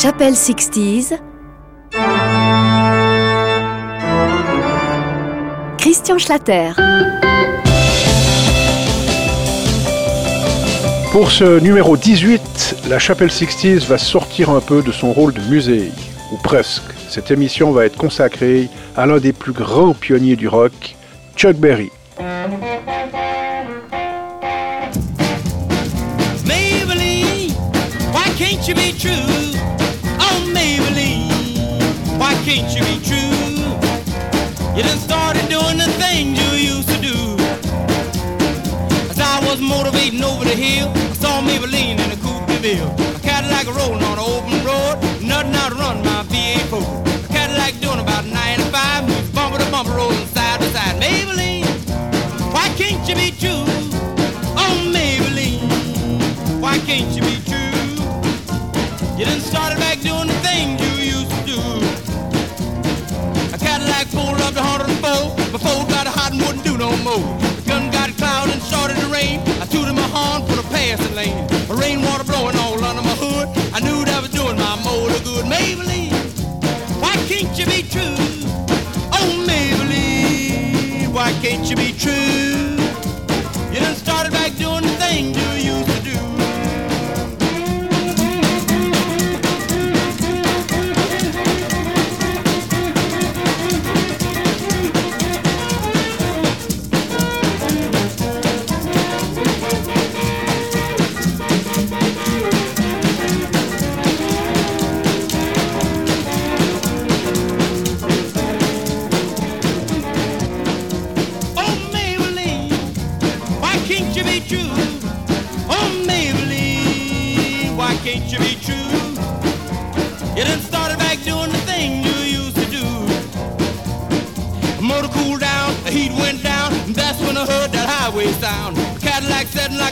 Chapelle 60s. Christian Schlatter. Pour ce numéro 18, la Chapelle 60s va sortir un peu de son rôle de musée, ou presque. Cette émission va être consacrée à l'un des plus grands pionniers du rock, Chuck Berry. Maybelline, why can't you be true? Can't you be true? You done started doing the things you used to do. As I was motivating over the hill, I saw Maybelline in a coupe de ville. A Cadillac rolling on an open road, nothing out to run my V8 A Cadillac doing about 95, bumper to bumper rolling side to side. Maybelline, why can't you be true? Oh, Maybelline, why can't you be true? You done started back doing the things you more. The gun got cloud and started to rain. I tooted my horn for the passing lane. A rainwater blowing all under my hood. I knew that was doing my motor good. Maybelline, why can't you be true? Oh, Maybelline, why can't you be true?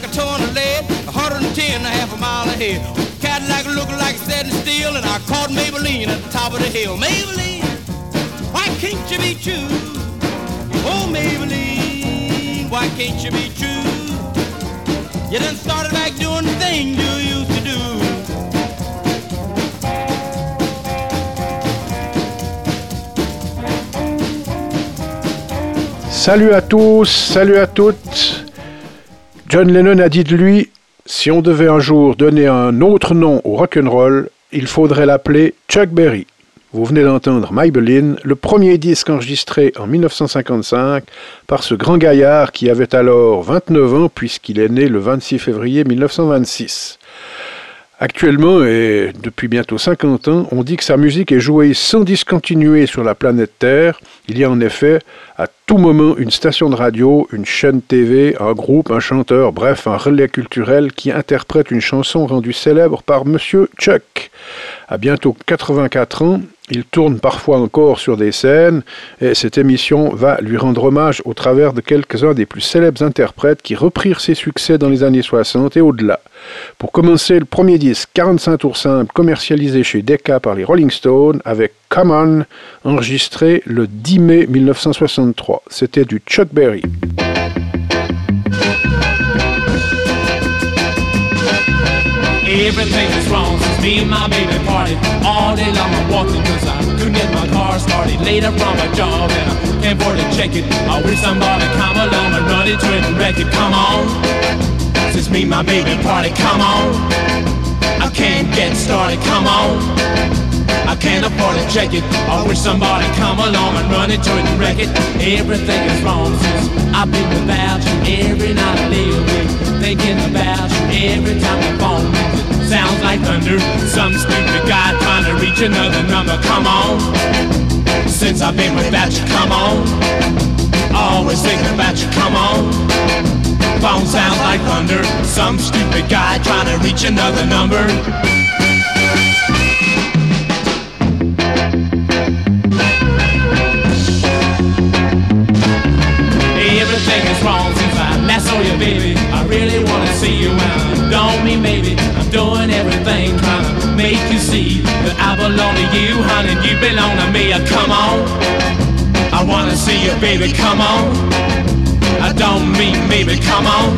A ton of lead, 110 a half a mile ahead. Cadillac looking like it's setting steel, and I caught Maybelline at the top of the hill. Maybelline, why can't you be true? Oh, Maybelline, why can't you be true? You done started back doing the thing you used to do. Salut à tous, salut à toutes. John Lennon a dit de lui, si on devait un jour donner un autre nom au rock'n'roll, il faudrait l'appeler Chuck Berry. Vous venez d'entendre Maybelline, le premier disque enregistré en 1955 par ce grand gaillard qui avait alors 29 ans puisqu'il est né le 26 février 1926. Actuellement, et depuis bientôt 50 ans, on dit que sa musique est jouée sans discontinuer sur la planète Terre. Il y a en effet à tout moment une station de radio, une chaîne TV, un groupe, un chanteur, bref, un relais culturel qui interprète une chanson rendue célèbre par Monsieur Chuck. À bientôt 84 ans, il tourne parfois encore sur des scènes et cette émission va lui rendre hommage au travers de quelques-uns des plus célèbres interprètes qui reprirent ses succès dans les années 60 et au-delà. Pour commencer, le premier disque 45 tours simples commercialisé chez Decca par les Rolling Stones avec Come On, enregistré le 10 mai 1963. C'était du Chuck Berry. Everything is wrong. Since me and my baby parted. All day long I'm walking cause I couldn't get my car started. Later from my job and I can't afford to check it. I wish somebody come along and run into it and wreck it. Come on, since me and my baby parted Come on, I can't get started Come on, I can't afford to check it. I wish somebody come along and run into it and wreck it. Everything is wrong since I've been without you. Every night I awake thinking about you. Every time the phone sounds like thunder. Some stupid guy trying to reach another number. Come on, since I've been without you Come on, always thinking about you Come on. Phone sounds like thunder. Some stupid guy trying to reach another number you, honey, you belong to me. Uh, Come on, I wanna see you, baby. Come on, I don't mean maybe. Come on,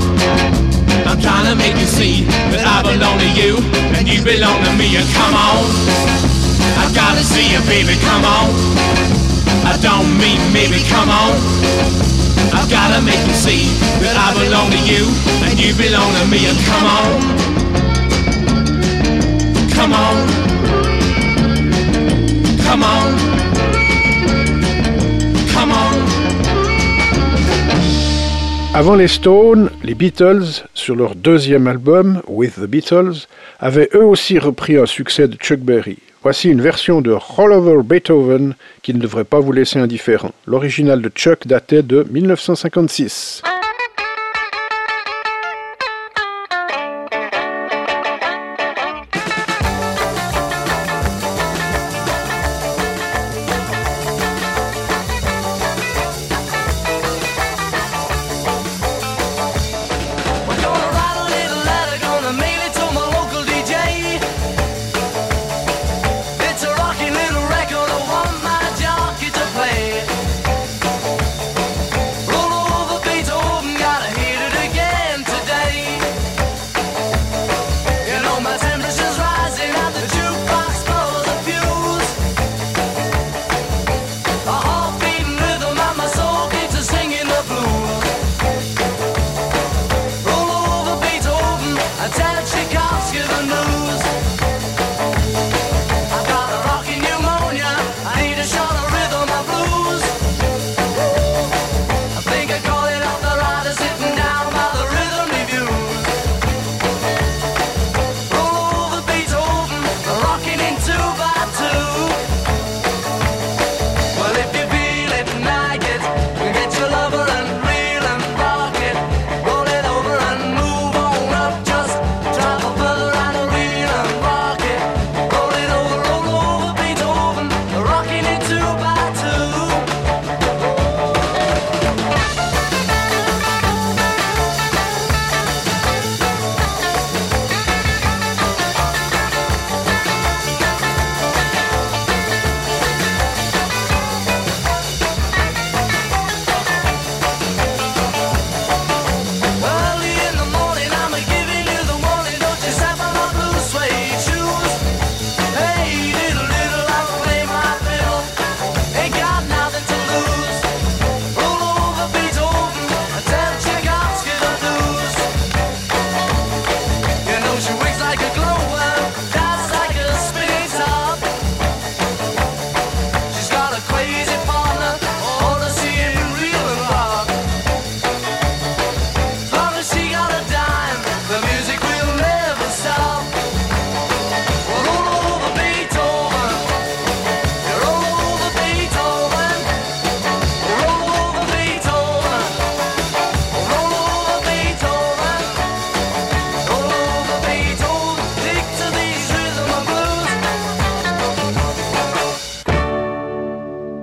I'm trying to make you see that I belong to you and you belong to me. And come on, I gotta see you, baby. Come on. I don't mean maybe. Come on. I've gotta make you see that I belong to you and you belong to me. Come on, come on, come on, come on. Avant les Stones, les Beatles, sur leur deuxième album, With the Beatles, avaient eux aussi repris un succès de Chuck Berry. Voici une version de All Over Beethoven qui ne devrait pas vous laisser indifférent. L'original de Chuck datait de 1956.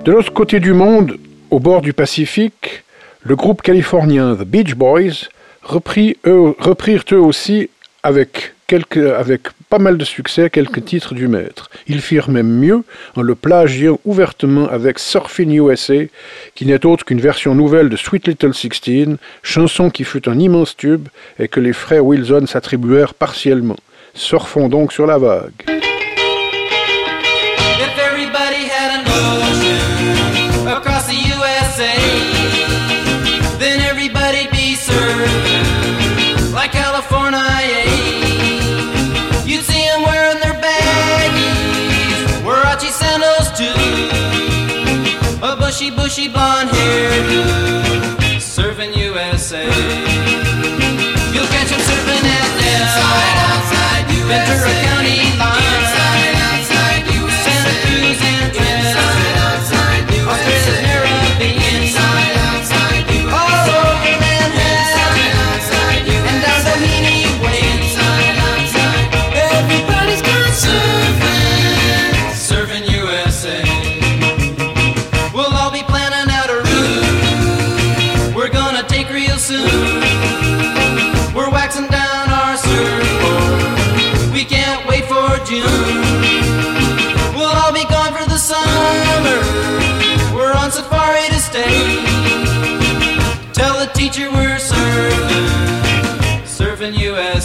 De l'autre côté du monde, au bord du Pacifique, le groupe californien The Beach Boys reprit, eux, reprirent eux aussi avec, quelques, avec pas mal de succès quelques titres du maître. Ils firent même mieux en le plagiant ouvertement avec Surfing USA, qui n'est autre qu'une version nouvelle de Sweet Little Sixteen, chanson qui fut un immense tube et que les frères Wilson s'attribuèrent partiellement. Surfons donc sur la vague. Bushy, blonde hairdo, serving USA. You'll catch him surfing at Inside, outside, Ventura County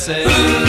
USA.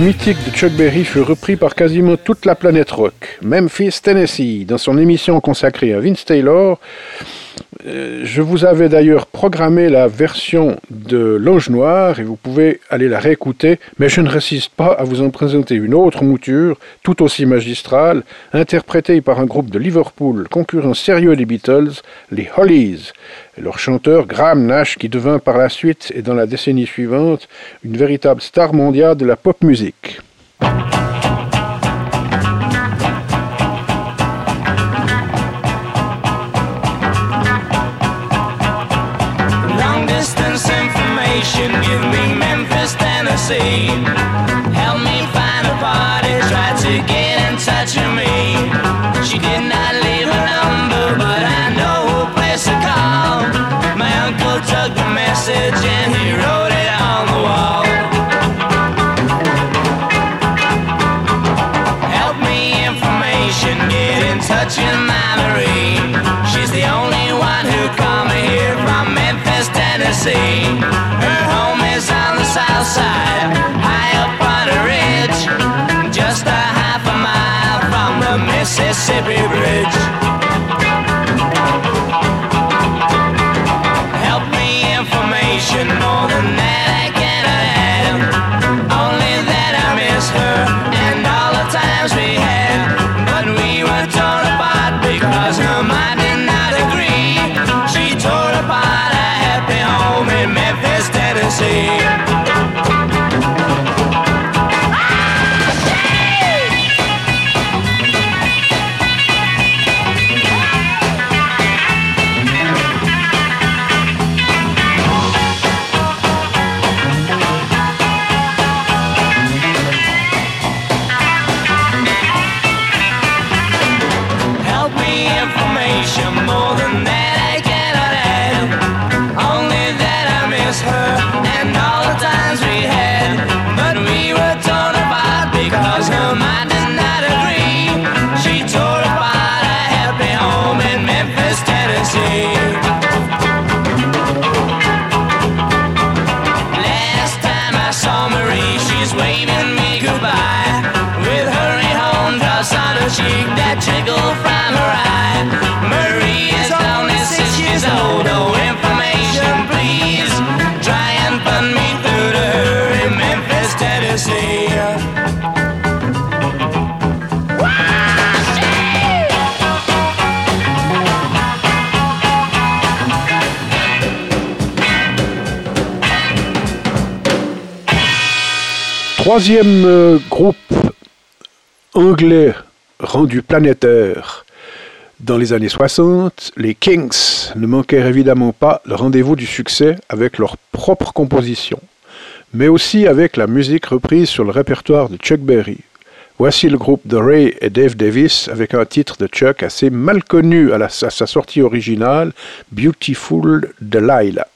Titre mythique de Chuck Berry fut repris par quasiment toute la planète rock, Memphis, Tennessee, dans son émission consacrée à Vince Taylor. Euh, Je vous avais d'ailleurs programmé la version de L'Ange Noir et vous pouvez aller la réécouter, mais je ne résiste pas à vous en présenter une autre mouture, tout aussi magistrale, interprétée par un groupe de Liverpool, concurrent sérieux des Beatles, les Hollies, leur chanteur Graham Nash qui devint par la suite et dans la décennie suivante une véritable star mondiale de la pop musique. Tennessee. Help me find a party, try to get in touch with me. She did not leave a number, but I know a place to call. My uncle took the message and he wrote it on the wall. Help me information, get in touch with Mallory. She's the only one who come here from Memphis, Tennessee. Troisième euh, groupe anglais rendu planétaire dans les années 60, les Kings ne manquèrent évidemment pas le rendez-vous du succès avec leur propre composition, mais aussi avec la musique reprise sur le répertoire de Chuck Berry. Voici le groupe de Ray et Dave Davis avec un titre de Chuck assez mal connu à, à sa sortie originale, Beautiful Delilah.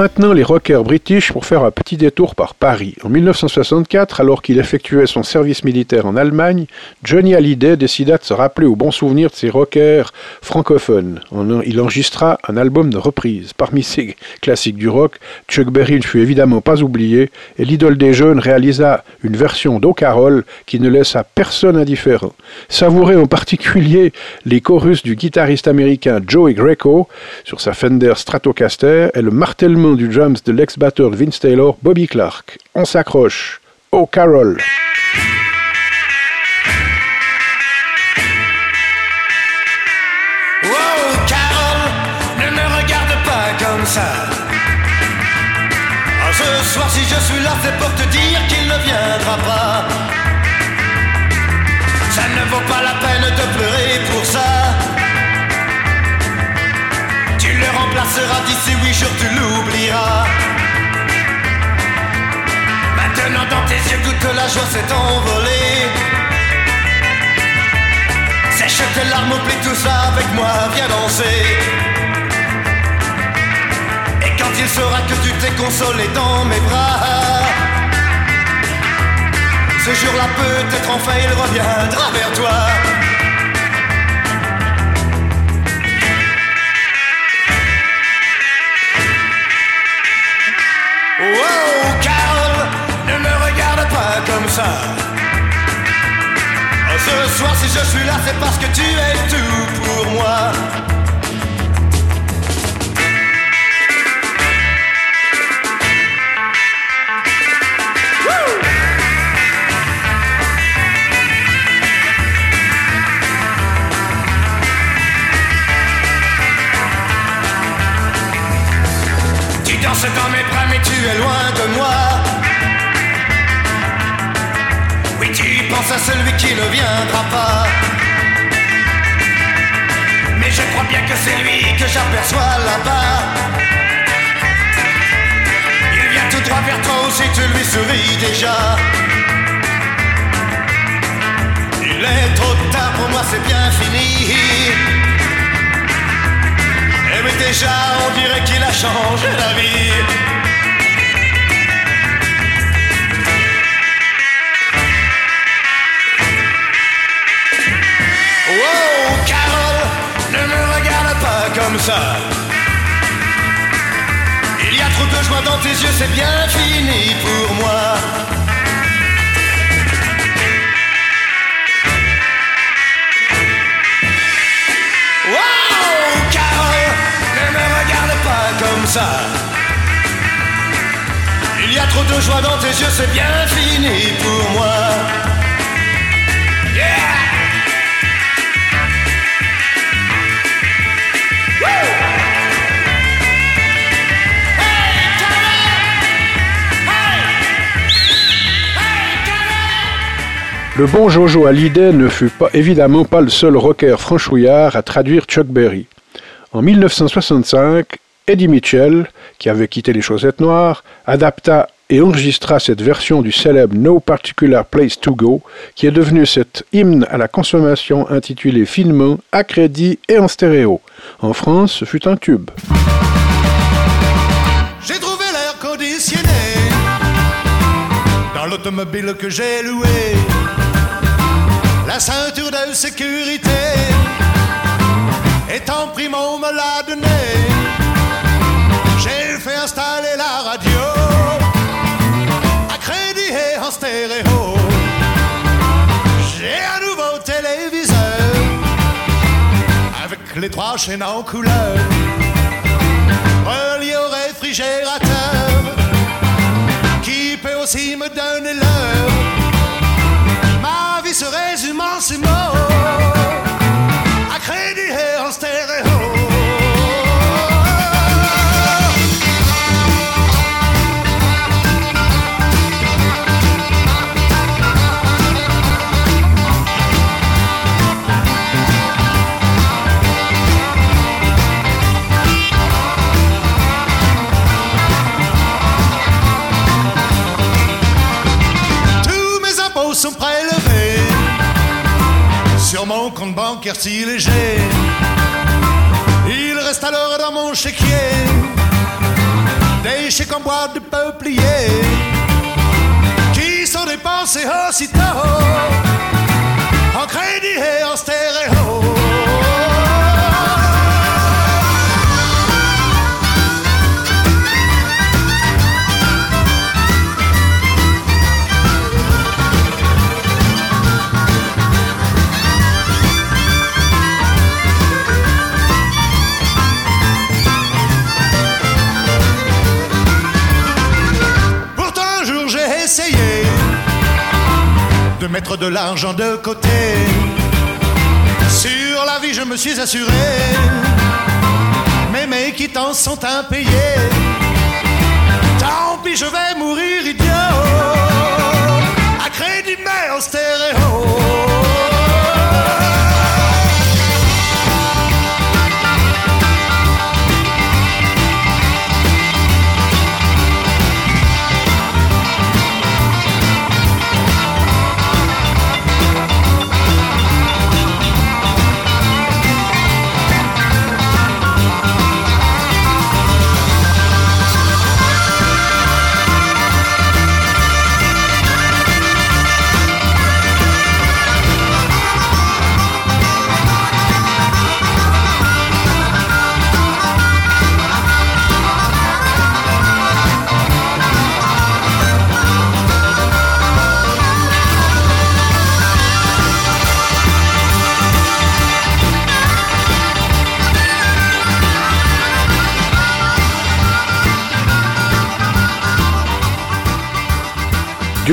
much. Les rockers british pour faire un petit détour par Paris. En 1964, alors qu'il effectuait son service militaire en Allemagne, Johnny Hallyday décida de se rappeler au bon souvenir de ses rockers francophones. Il enregistra un album de reprises. Parmi ces classiques du rock, Chuck Berry ne fut évidemment pas oublié et l'idole des jeunes réalisa une version d'O-Carol qui ne laissa personne indifférent. Savourez en particulier les chorus du guitariste américain Joey Greco sur sa Fender Stratocaster et le martèlement du drums de l'ex-batteur Vince Taylor, Bobby Clark. On s'accroche. Oh Carol. Comme ça. Ah, ce soir, si je suis là, c'est pour remplaceras d'ici huit jours, tu l'oublieras. Maintenant, dans tes yeux, toute la joie s'est envolée. Sèche tes larmes, oublie tout ça avec moi, viens danser. Et quand il saura que tu t'es consolé dans mes bras, ce jour-là peut-être enfin il reviendra vers toi. Wow, Carole, ne me regarde pas comme ça. Oh, Ce soir, si je suis là, c'est parce que tu es tout pour moi. Danses dans mes es loin de moi. Oui, tu penses à celui qui ne viendra pas. Mais je crois bien que c'est lui que j'aperçois là-bas. Il vient tout droit vers toi aussi, tu lui souris déjà. Il est trop tard pour moi, c'est bien fini. Eh mais déjà, on dirait qu'il a changé la vie. Il y a trop de joie dans tes yeux, c'est bien fini pour moi. Wow, Carole, ne me regarde pas comme ça. Il y a trop de joie dans tes yeux, c'est bien fini pour moi. Le bon Jojo Hallyday ne fut évidemment pas le seul rocker franchouillard à traduire Chuck Berry. En 1965, Eddie Mitchell, qui avait quitté les chaussettes noires, adapta et enregistra cette version du célèbre No Particular Place to Go, qui est devenu cet hymne à la consommation intitulé finement, à crédit et en stéréo. En France, ce fut un tube. J'ai trouvé l'air conditionné dans l'automobile que j'ai loué. La ceinture de sécurité prime, on me l'a donné. J'ai fait installer la radio à crédit et en stéréo. J'ai un nouveau téléviseur avec les trois chaînes en couleur relié au réfrigérateur qui peut aussi me donner l'heure. Ma vie se résume si léger. Il reste alors dans mon chéquier des chèques en bois de peuplier qui sont dépensés aussitôt en crédit et en stéréo. Mettre de l'argent de côté. Sur la vie je me suis assuré, mais mes quittances sont impayées.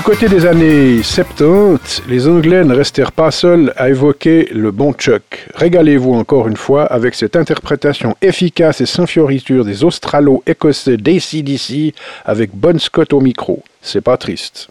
Côté des années 70, les Anglais ne restèrent pas seuls à évoquer le bon Chuck. Régalez-vous encore une fois avec cette interprétation efficace et sans fioriture des Australo-Écossais d'ACDC avec Bon Scott au micro. C'est pas triste.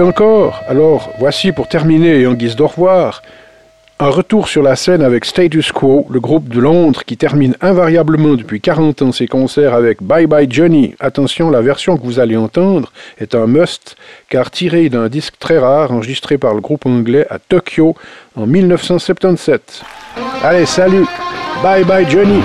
encore? Alors, voici pour terminer et en guise d'au revoir, un retour sur la scène avec Status Quo, le groupe de Londres qui termine invariablement depuis 40 ans ses concerts avec Bye Bye Johnny. Attention, la version que vous allez entendre est un must, car tirée d'un disque très rare enregistré par le groupe anglais à Tokyo en 1977. Allez, salut Bye Bye Johnny